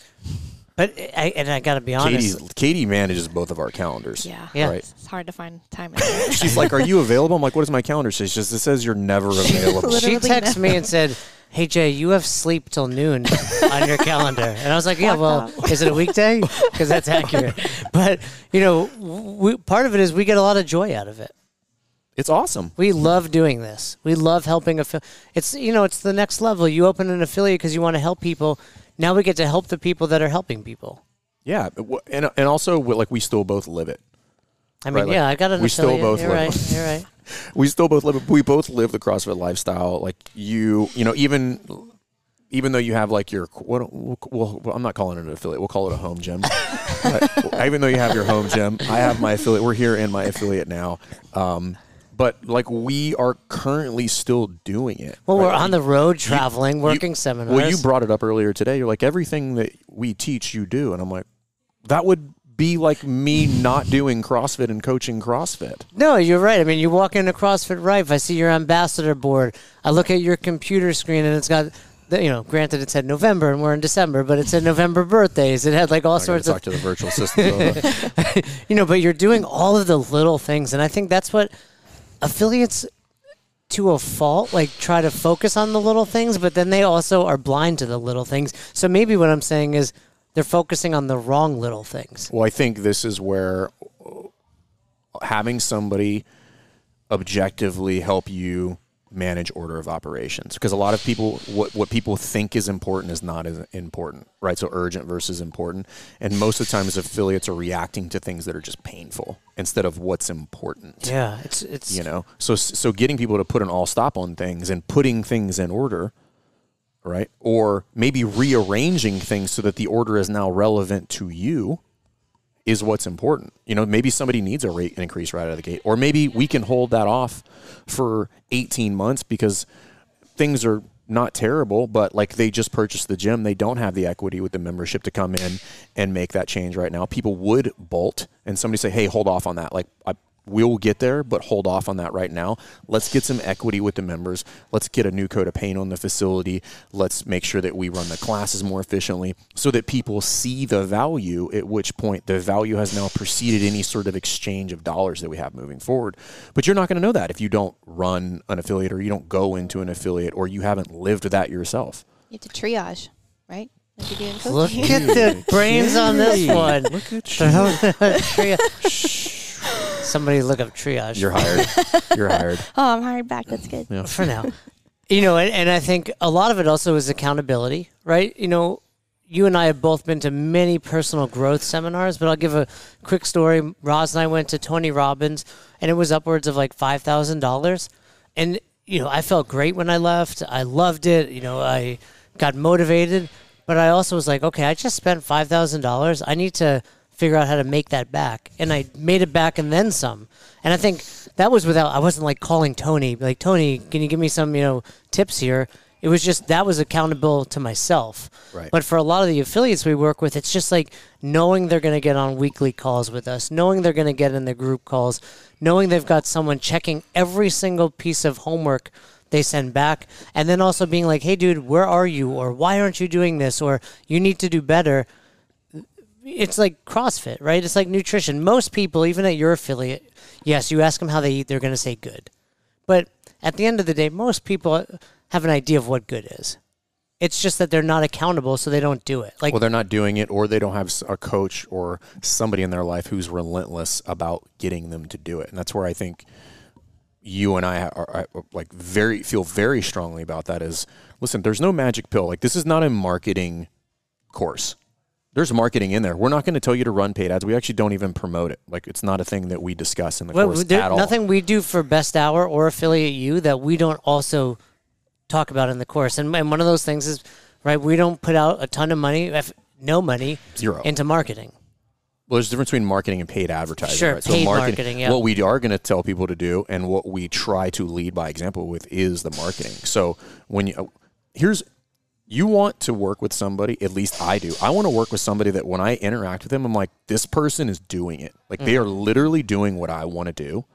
But I, and I got to be honest. Katie, Katie manages both of our calendars. Yeah. Yeah. Right. It's hard to find time. She's like, "Are you available?" I'm like, "What does my calendar say?" She says, "It says you're never available." She texted never. me and said, "Hey Jay, you have sleep till noon on your calendar," and I was like, "Yeah, Fuck well, off. is it a weekday? Because that's accurate." But you know, we, part of it is we get a lot of joy out of it. it's awesome. We love doing this. We love helping. Affi- it's you know, it's the next level. You open an affiliate because you want to help people. Now we get to help the people that are helping people. Yeah, and and also like we still both live it. I mean, Right, like, yeah, I got an we still affiliate. both You're live- right. You're right. we still both live it. We both live the CrossFit lifestyle. Like you, you know, even even though you have like your what, well, well, I'm not calling it an affiliate. We'll call it a home gym. But even though you have your home gym, I have my affiliate. We're here in my affiliate now. Um, but like we are currently still doing it. Well, right? we're on the road, traveling, you- working seminars. Well, you brought it up earlier today. You're like everything that we teach, you do, and I'm like, that would be like me not doing CrossFit and coaching CrossFit. No, you're right. I mean, you walk into CrossFit Rife, I see your ambassador board. I look at your computer screen, and it's got, the, you know, granted it said November, and we're in December, but it said November birthdays. It had like all sorts talk of, to the virtual system. you know. But you're doing all of the little things, and I think that's what affiliates, to a fault, like try to focus on the little things, but then they also are blind to the little things. So maybe what I'm saying is they're focusing on the wrong little things. Well, I think this is where having somebody objectively help you manage order of operations. Because a lot of people what what people think is important is not as important right? So urgent versus important. And most of the times affiliates are reacting to things that are just painful instead of what's important. Yeah, it's it's you know? So so getting people to put an all stop on things and putting things in order right? Or maybe rearranging things so that the order is now relevant to you is what's important. You know maybe somebody needs a rate increase right out of the gate or maybe we can hold that off for 18 months because things are not terrible but like they just purchased the gym. They don't have the equity with the membership to come in and make that change right now. People would bolt and somebody say hey hold off on that. Like I, we'll get there but hold off on that right now. Let's get some equity with the members. Let's get a new coat of paint on the facility. Let's make sure that we run the classes more efficiently so that people see the value at which point the value has now preceded any sort of exchange of dollars that we have moving forward. But you're not going to know that if you don't run an affiliate or you don't go into an affiliate or you haven't lived that yourself. You have to triage, right? Like you do in coaching. Look at the brains on this one. look at you Somebody look up triage you're hired you're hired oh, I'm hired back. That's good. yeah. for now. You know, and, and I think a lot of it also is accountability, right? You know, you and I have both been to many personal growth seminars, but I'll give a quick story. Roz and I went to Tony Robbins, and it was upwards of like five thousand dollars, and you know, I felt great when I left. I loved it. You know, I got motivated, but I also was like, okay, I just spent five thousand dollars. I need to figure out how to make that back, and I made it back and then some. And I think that was without. I wasn't like calling Tony, like Tony, can you give me some, you know, tips here? It was just that was accountable to myself. Right. But for a lot of the affiliates we work with, it's just like knowing they're going to get on weekly calls with us, knowing they're going to get in the group calls, knowing they've got someone checking every single piece of homework they send back, and then also being like, "Hey, dude, where are you?" or "Why aren't you doing this?" or "You need to do better." It's like CrossFit, right? It's like nutrition. Most people, even at your affiliate, yes, you ask them how they eat, they're going to say good. But at the end of the day, most people have an idea of what good is. It's just that they're not accountable, so they don't do it. Like, well, they're not doing it, or they don't have a coach or somebody in their life who's relentless about getting them to do it. And that's where I think you and I are, are like very feel very strongly about that. Is listen, there's no magic pill. Like this is not a marketing course. There's marketing in there. We're not going to tell you to run paid ads. We actually don't even promote it. Like it's not a thing that we discuss in the well, course there- at all. nothing we do for Best Hour or Affiliate U that we don't also talk about in the course. And, and one of those things is, right, we don't put out a ton of money, if no money, Zero. into marketing. Well, there's a difference between marketing and paid advertising. Sure, right? paid marketing, yeah. What we are going to tell people to do, and what we try to lead by example with, is the marketing. So when you uh, here's you want to work with somebody, at least I do. I want to work with somebody that when I interact with them, I'm like, this person is doing it. Like they are Mm-hmm. literally doing what I want to do,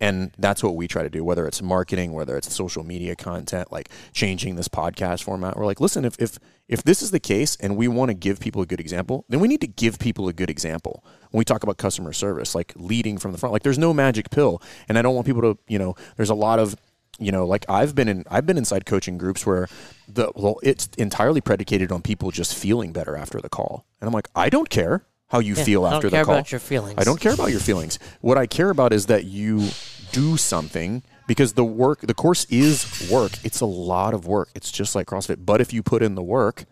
And that's what we try to do, whether it's marketing, whether it's social media content, like changing this podcast format. We're like, listen, if if if this is the case and we want to give people a good example, then we need to give people a good example. When we talk about customer service, like leading from the front, like there's no magic pill. And I don't want people to, you know, there's a lot of you know, like I've been in I've been inside coaching groups where the well, it's entirely predicated on people just feeling better after the call. And I'm like, I don't care how you Yeah, feel I don't after care the call. about your feelings. I don't care about your feelings. What I care about is that you do something because the work, the course is work. It's a lot of work. It's just like CrossFit. But if you put in the work,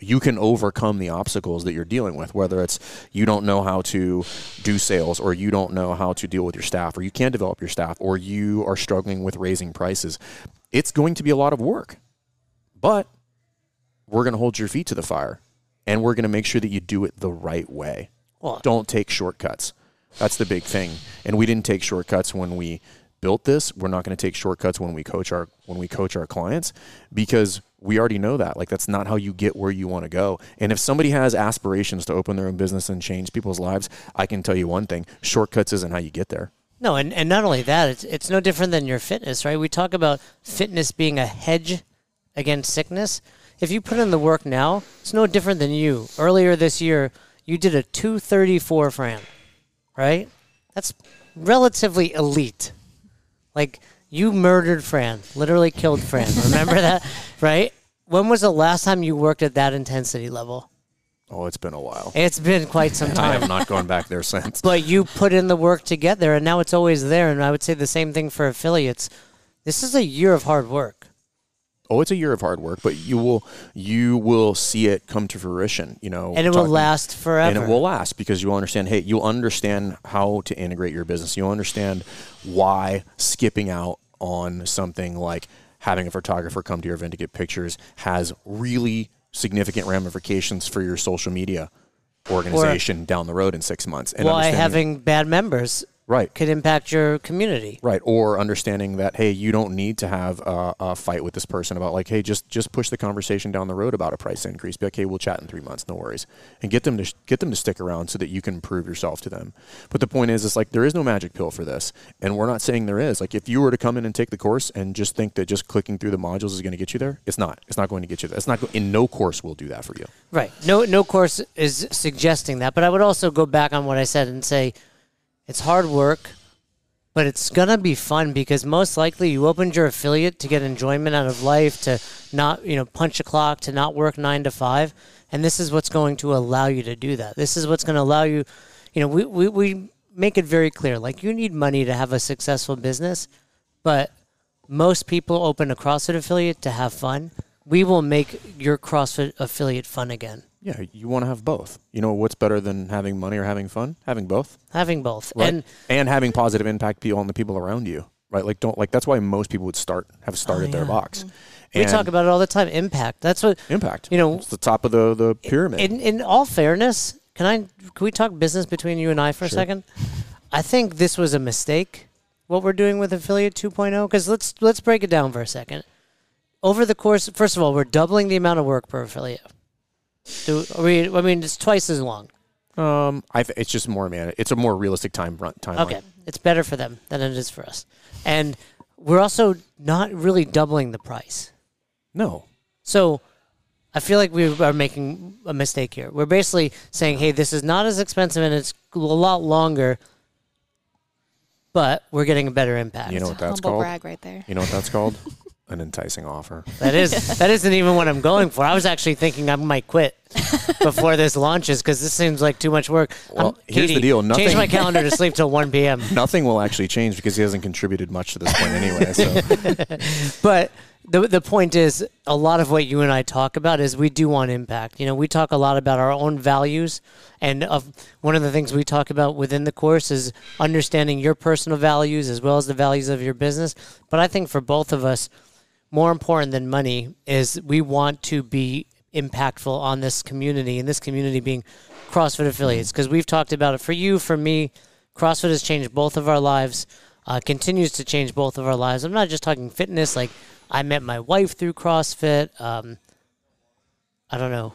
you can overcome the obstacles that you're dealing with, whether it's you don't know how to do sales or you don't know how to deal with your staff or you can't develop your staff or you are struggling with raising prices. It's going to be a lot of work. But we're going to hold your feet to the fire and we're going to make sure that you do it the right way. Well, Don't take shortcuts. That's the big thing. And we didn't take shortcuts when we built this. We're not going to take shortcuts when we coach our when we coach our clients because we already know that. Like that's not how you get where you want to go. And if somebody has aspirations to open their own business and change people's lives, I can tell you one thing, shortcuts isn't how you get there. No, and, and not only that, it's it's no different than your fitness, right? We talk about fitness being a hedge against sickness. If you put in the work now, it's no different than you. Earlier this year, you did a 234 Fran, right? That's relatively elite. Like you murdered Fran, literally killed Fran. Remember that, right? When was the last time you worked at that intensity level? Oh, it's been a while. It's been quite some time. I time. have not gone back there since. but you put in the work to get there and now it's always there and i would say the same thing for affiliates this is a year of hard work Oh, it's a year of hard work, but you will you will see it come to fruition, you know. and it will last forever And it will last because you'll understand, hey, you'll understand how to integrate your business. You'll understand why skipping out on something like having a photographer come to your event to get pictures has really significant ramifications for your social media organization down the road in six months. And why understanding- having bad members right. could impact your community Right, or understanding that hey, you don't need to have a, a fight with this person about like hey, just just push the conversation down the road about a price increase. Be like, hey, we'll chat in three months, no worries, and get them to sh- get them to stick around so that you can prove yourself to them. But the point is, it's like there is no magic pill for this, and we're not saying there is. Like if you were to come in and take the course and just think that just clicking through the modules is going to get you there, it's not. It's not going to get you there. It's not. Go- in no course will do that for you. right no no course is suggesting that but i would also go back on what i said and say it's hard work but it's gonna be fun because most likely you opened your affiliate to get enjoyment out of life, to not you know punch a clock, to not work nine to five, and this is what's going to allow you to do that. This is what's going to allow you, you know, we, we we make it very clear like you need money to have a successful business, but most people open a CrossFit affiliate to have fun. We will make your CrossFit affiliate fun again. Yeah, you want to have both. You know what's better than having money or having fun? Having both. Having both, right? and And, having positive impact on the people around you, right? Like don't like that's why most people would start have started oh, their Oh, yeah. box. Mm. we talk about it all the time. Impact. That's what impact. you know, it's the top of the the pyramid. In in all fairness, can I can we talk business between you and I for a second? I think this was a mistake. What we're doing with affiliate 2.0 because let's let's break it down for a second. Over the course, first of all, we're doubling the amount of work per affiliate. Do we? I mean, it's twice as long. um, I th- it's just more man. It's a more realistic time run timeline. Okay, it's better for them than it is for us, and we're also not really doubling the price. No. So I feel like we are making a mistake here. We're basically saying, hey, this is not as expensive and it's a lot longer, but we're getting a better impact. You know what that's Humble called? brag right there. You know what that's called? An enticing offer. that is that isn't even what I'm going for. I was actually thinking I might quit before this launches because this seems like too much work. Well, I'm- here's the deal. Change Nothing- my calendar to sleep till 1 p.m. Nothing will actually change because he hasn't contributed much to this point anyway. So But the the point is, a lot of what you and I talk about is we do want impact. You know, we talk a lot about our own values, and of one of the things we talk about within the course is understanding your personal values as well as the values of your business. But I think for both of us, more important than money is we want to be impactful on this community, and this community being CrossFit affiliates. Because we've talked about it for you, for me. CrossFit has changed both of our lives, uh, continues to change both of our lives. I'm not just talking fitness. Like I met my wife through CrossFit. Um, I don't know.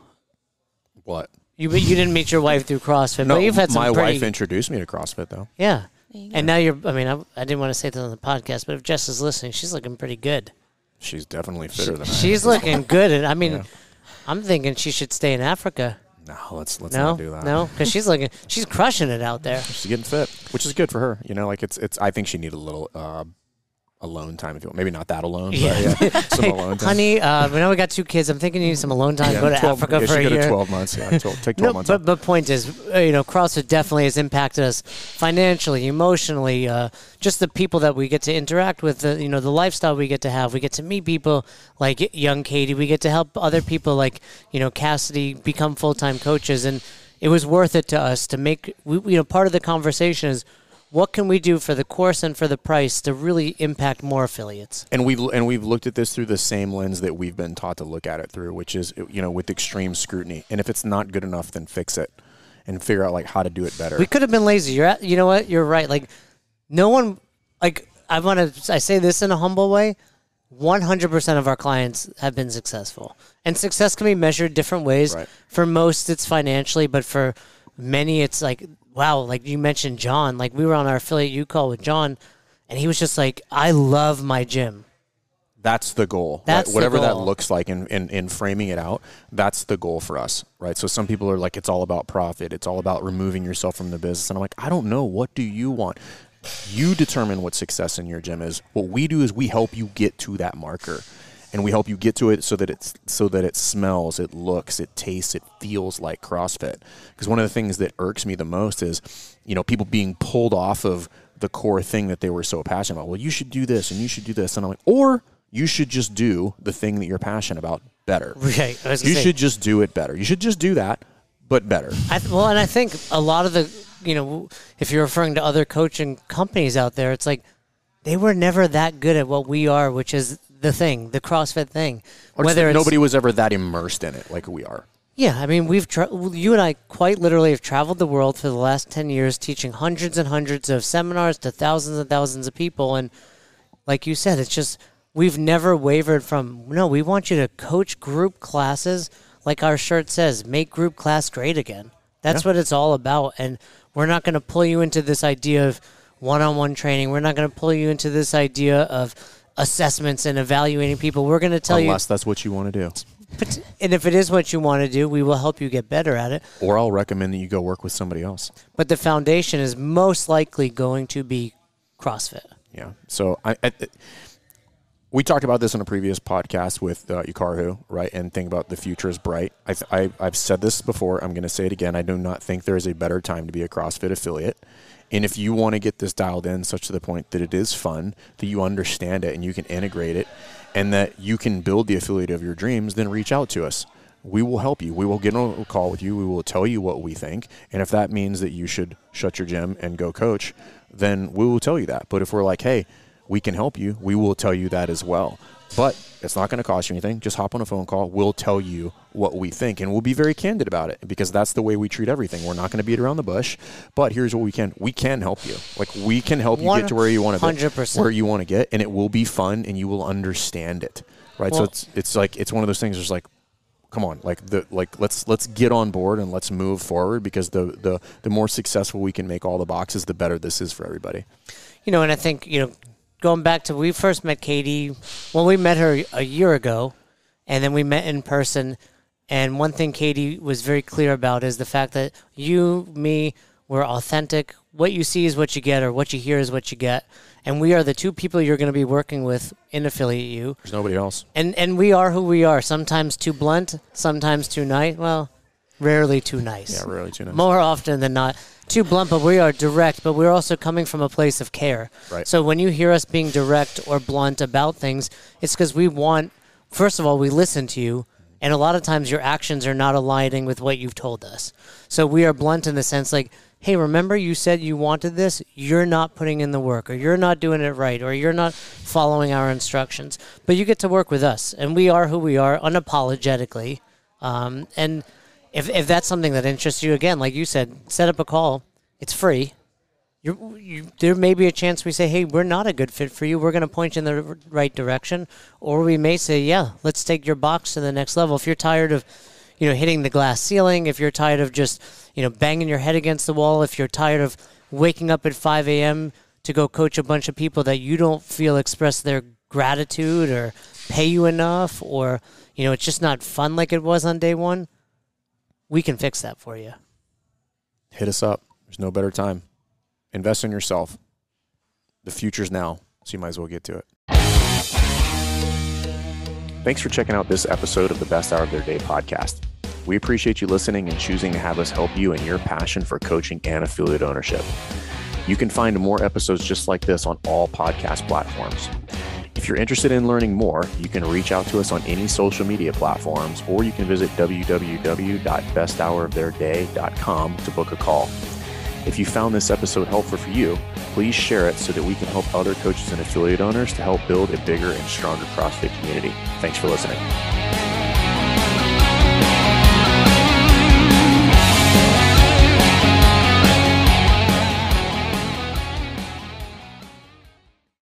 what? You you didn't meet your wife through CrossFit, No, but you've had some my pretty, wife introduced me to CrossFit though. yeah. And now you're. I mean, I, I didn't want to say this on the podcast, but if Jess is listening, she's looking pretty good. She's definitely fitter than I am. She's looking good, and I mean, Yeah. I'm thinking she should stay in Africa. No, let's let's no, not do that. no, because she's looking. She's crushing it out there. she's getting fit, which is good for her. You know, like it's it's. I think she needed a little uh, alone time. If you want, maybe not that alone, Yeah. but yeah, some Hey, alone time. honey, uh, we know we got two kids. I'm thinking you need some alone time. Yeah, go to 12 Africa yeah, for a go to twelve months. Yeah, 12, take twelve No, months. but the point is, uh, you know, CrossFit definitely has impacted us financially, emotionally, uh, just the people that we get to interact with, the, you know, the lifestyle we get to have. We get to meet people like young Katie. We get to help other people like, you know, Cassidy become full time coaches. And it was worth it to us to make, we, you know, part of the conversation is what can we do for the course and for the price to really impact more affiliates? and we've and we've looked at this through the same lens that we've been taught to look at it through, which is you know with extreme scrutiny. And if it's not good enough, then fix it and figure out like how to do it better. We could have been lazy. You're at, you know what? You're right. Like no one like I want to I say this in a humble way. 100% of our clients have been successful. And success can be measured different ways. Right. For most it's financially, but for many it's like wow, like you mentioned John, like we were on our affiliate U call with John and he was just like I love my gym. That's the goal. That's right? Whatever that looks like in, in, in framing it out, that's the goal for us, right? So some people are like, it's all about profit. It's all about removing yourself from the business. And I'm like, I don't know. What do you want? You determine what success in your gym is. What we do is we help you get to that marker. And we help you get to it so that it's so that it smells, it looks, it tastes, it feels like CrossFit. Because one of the things that irks me the most is, you know, people being pulled off of the core thing that they were so passionate about. Well, you should do this and you should do this. And I'm like, or you should just do the thing that you're passionate about better. Right. I was gonna You say- should just do it better. You should just do that, but better. I well, and I think a lot of the, you know, if you're referring to other coaching companies out there, it's like they were never that good at what we are, which is the thing, the CrossFit thing. Or Whether nobody was ever that immersed in it like we are. yeah, I mean, we've tra- you and I quite literally have traveled the world for the last ten years, teaching hundreds and hundreds of seminars to thousands and thousands of people, and like you said, it's just we've never wavered from no. We want you to coach group classes, like our shirt says, make group class great again. That's what it's all about, and we're not going to pull you into this idea of one-on-one training. We're not going to pull you into this idea of assessments and evaluating people. We're going to tell you. Unless that's what you want to do. but- and if it is what you want to do, we will help you get better at it. Or I'll recommend that you go work with somebody else. But the foundation is most likely going to be CrossFit. Yeah. So I, I we talked about this in a previous podcast with uh, Yukarhu, right? And think about the future is bright. I, th- I I've said this before. I'm going to say it again. I do not think there is a better time to be a CrossFit affiliate. And if you want to get this dialed in, such to the point that it is fun, that you understand it and you can integrate it, and that you can build the affiliate of your dreams, then reach out to us. We will help you. We will get on a call with you. We will tell you what we think. And if that means that you should shut your gym and go coach, then we will tell you that. But if we're like, hey, we can help you, we will tell you that as well. But it's not going to cost you anything. Just hop on a phone call. We'll tell you what we think, and we'll be very candid about it because that's the way we treat everything. We're not going to beat around the bush. But here's what we can: we can help you. Like we can help you get to where you want to be, where you want to get, and it will be fun, and you will understand it. Right? so it's it's like it's one of those things. Just like come on like the like let's let's get on board and let's move forward because the the the more successful we can make all the boxes the better this is for everybody you know, and I think you know, going back to we first met Katie. Well, we met her a year ago, and then we met in person. And one thing Katie was very clear about is the fact that you, me, we're authentic. What you see is what you get, or what you hear is what you get. And we are the two people you're going to be working with in Affiliate U. there's nobody else And and we are who we are. Sometimes too blunt, sometimes too nice. Well, rarely too nice. yeah really too nice More often than not, too blunt, but we are direct, but we're also coming from a place of care. Right. So when you hear us being direct or blunt about things, it's because we want, first of all, we listen to you, and a lot of times your actions are not aligning with what you've told us. So we are blunt in the sense like, hey, remember you said you wanted this? You're not putting in the work, or you're not doing it right, or you're not following our instructions. But you get to work with us, and we are who we are unapologetically. Um, and if, if that's something that interests you, again, like you said, set up a call. It's free. You're, you, there may be a chance we say, hey, we're not a good fit for you. We're going to point you in the right direction. Or we may say, yeah, let's take your box to the next level. If you're tired of, you know, hitting the glass ceiling, if you're tired of just, you know, banging your head against the wall, if you're tired of waking up at 5 a.m. to go coach a bunch of people that you don't feel express their gratitude or pay you enough or, you know, it's just not fun like it was on day one, we can fix that for you. Hit us up. There's no better time. Invest in yourself. The future's now, so you might as well get to it. Thanks for checking out this episode of the Best Hour of Their Day podcast. We appreciate you listening and choosing to have us help you in your passion for coaching and affiliate ownership. You can find more episodes just like this on all podcast platforms. If you're interested in learning more, you can reach out to us on any social media platforms or you can visit www.besthouroftheirday.com to book a call. If you found this episode helpful for you, please share it so that we can help other coaches and affiliate owners to help build a bigger and stronger CrossFit community. Thanks for listening.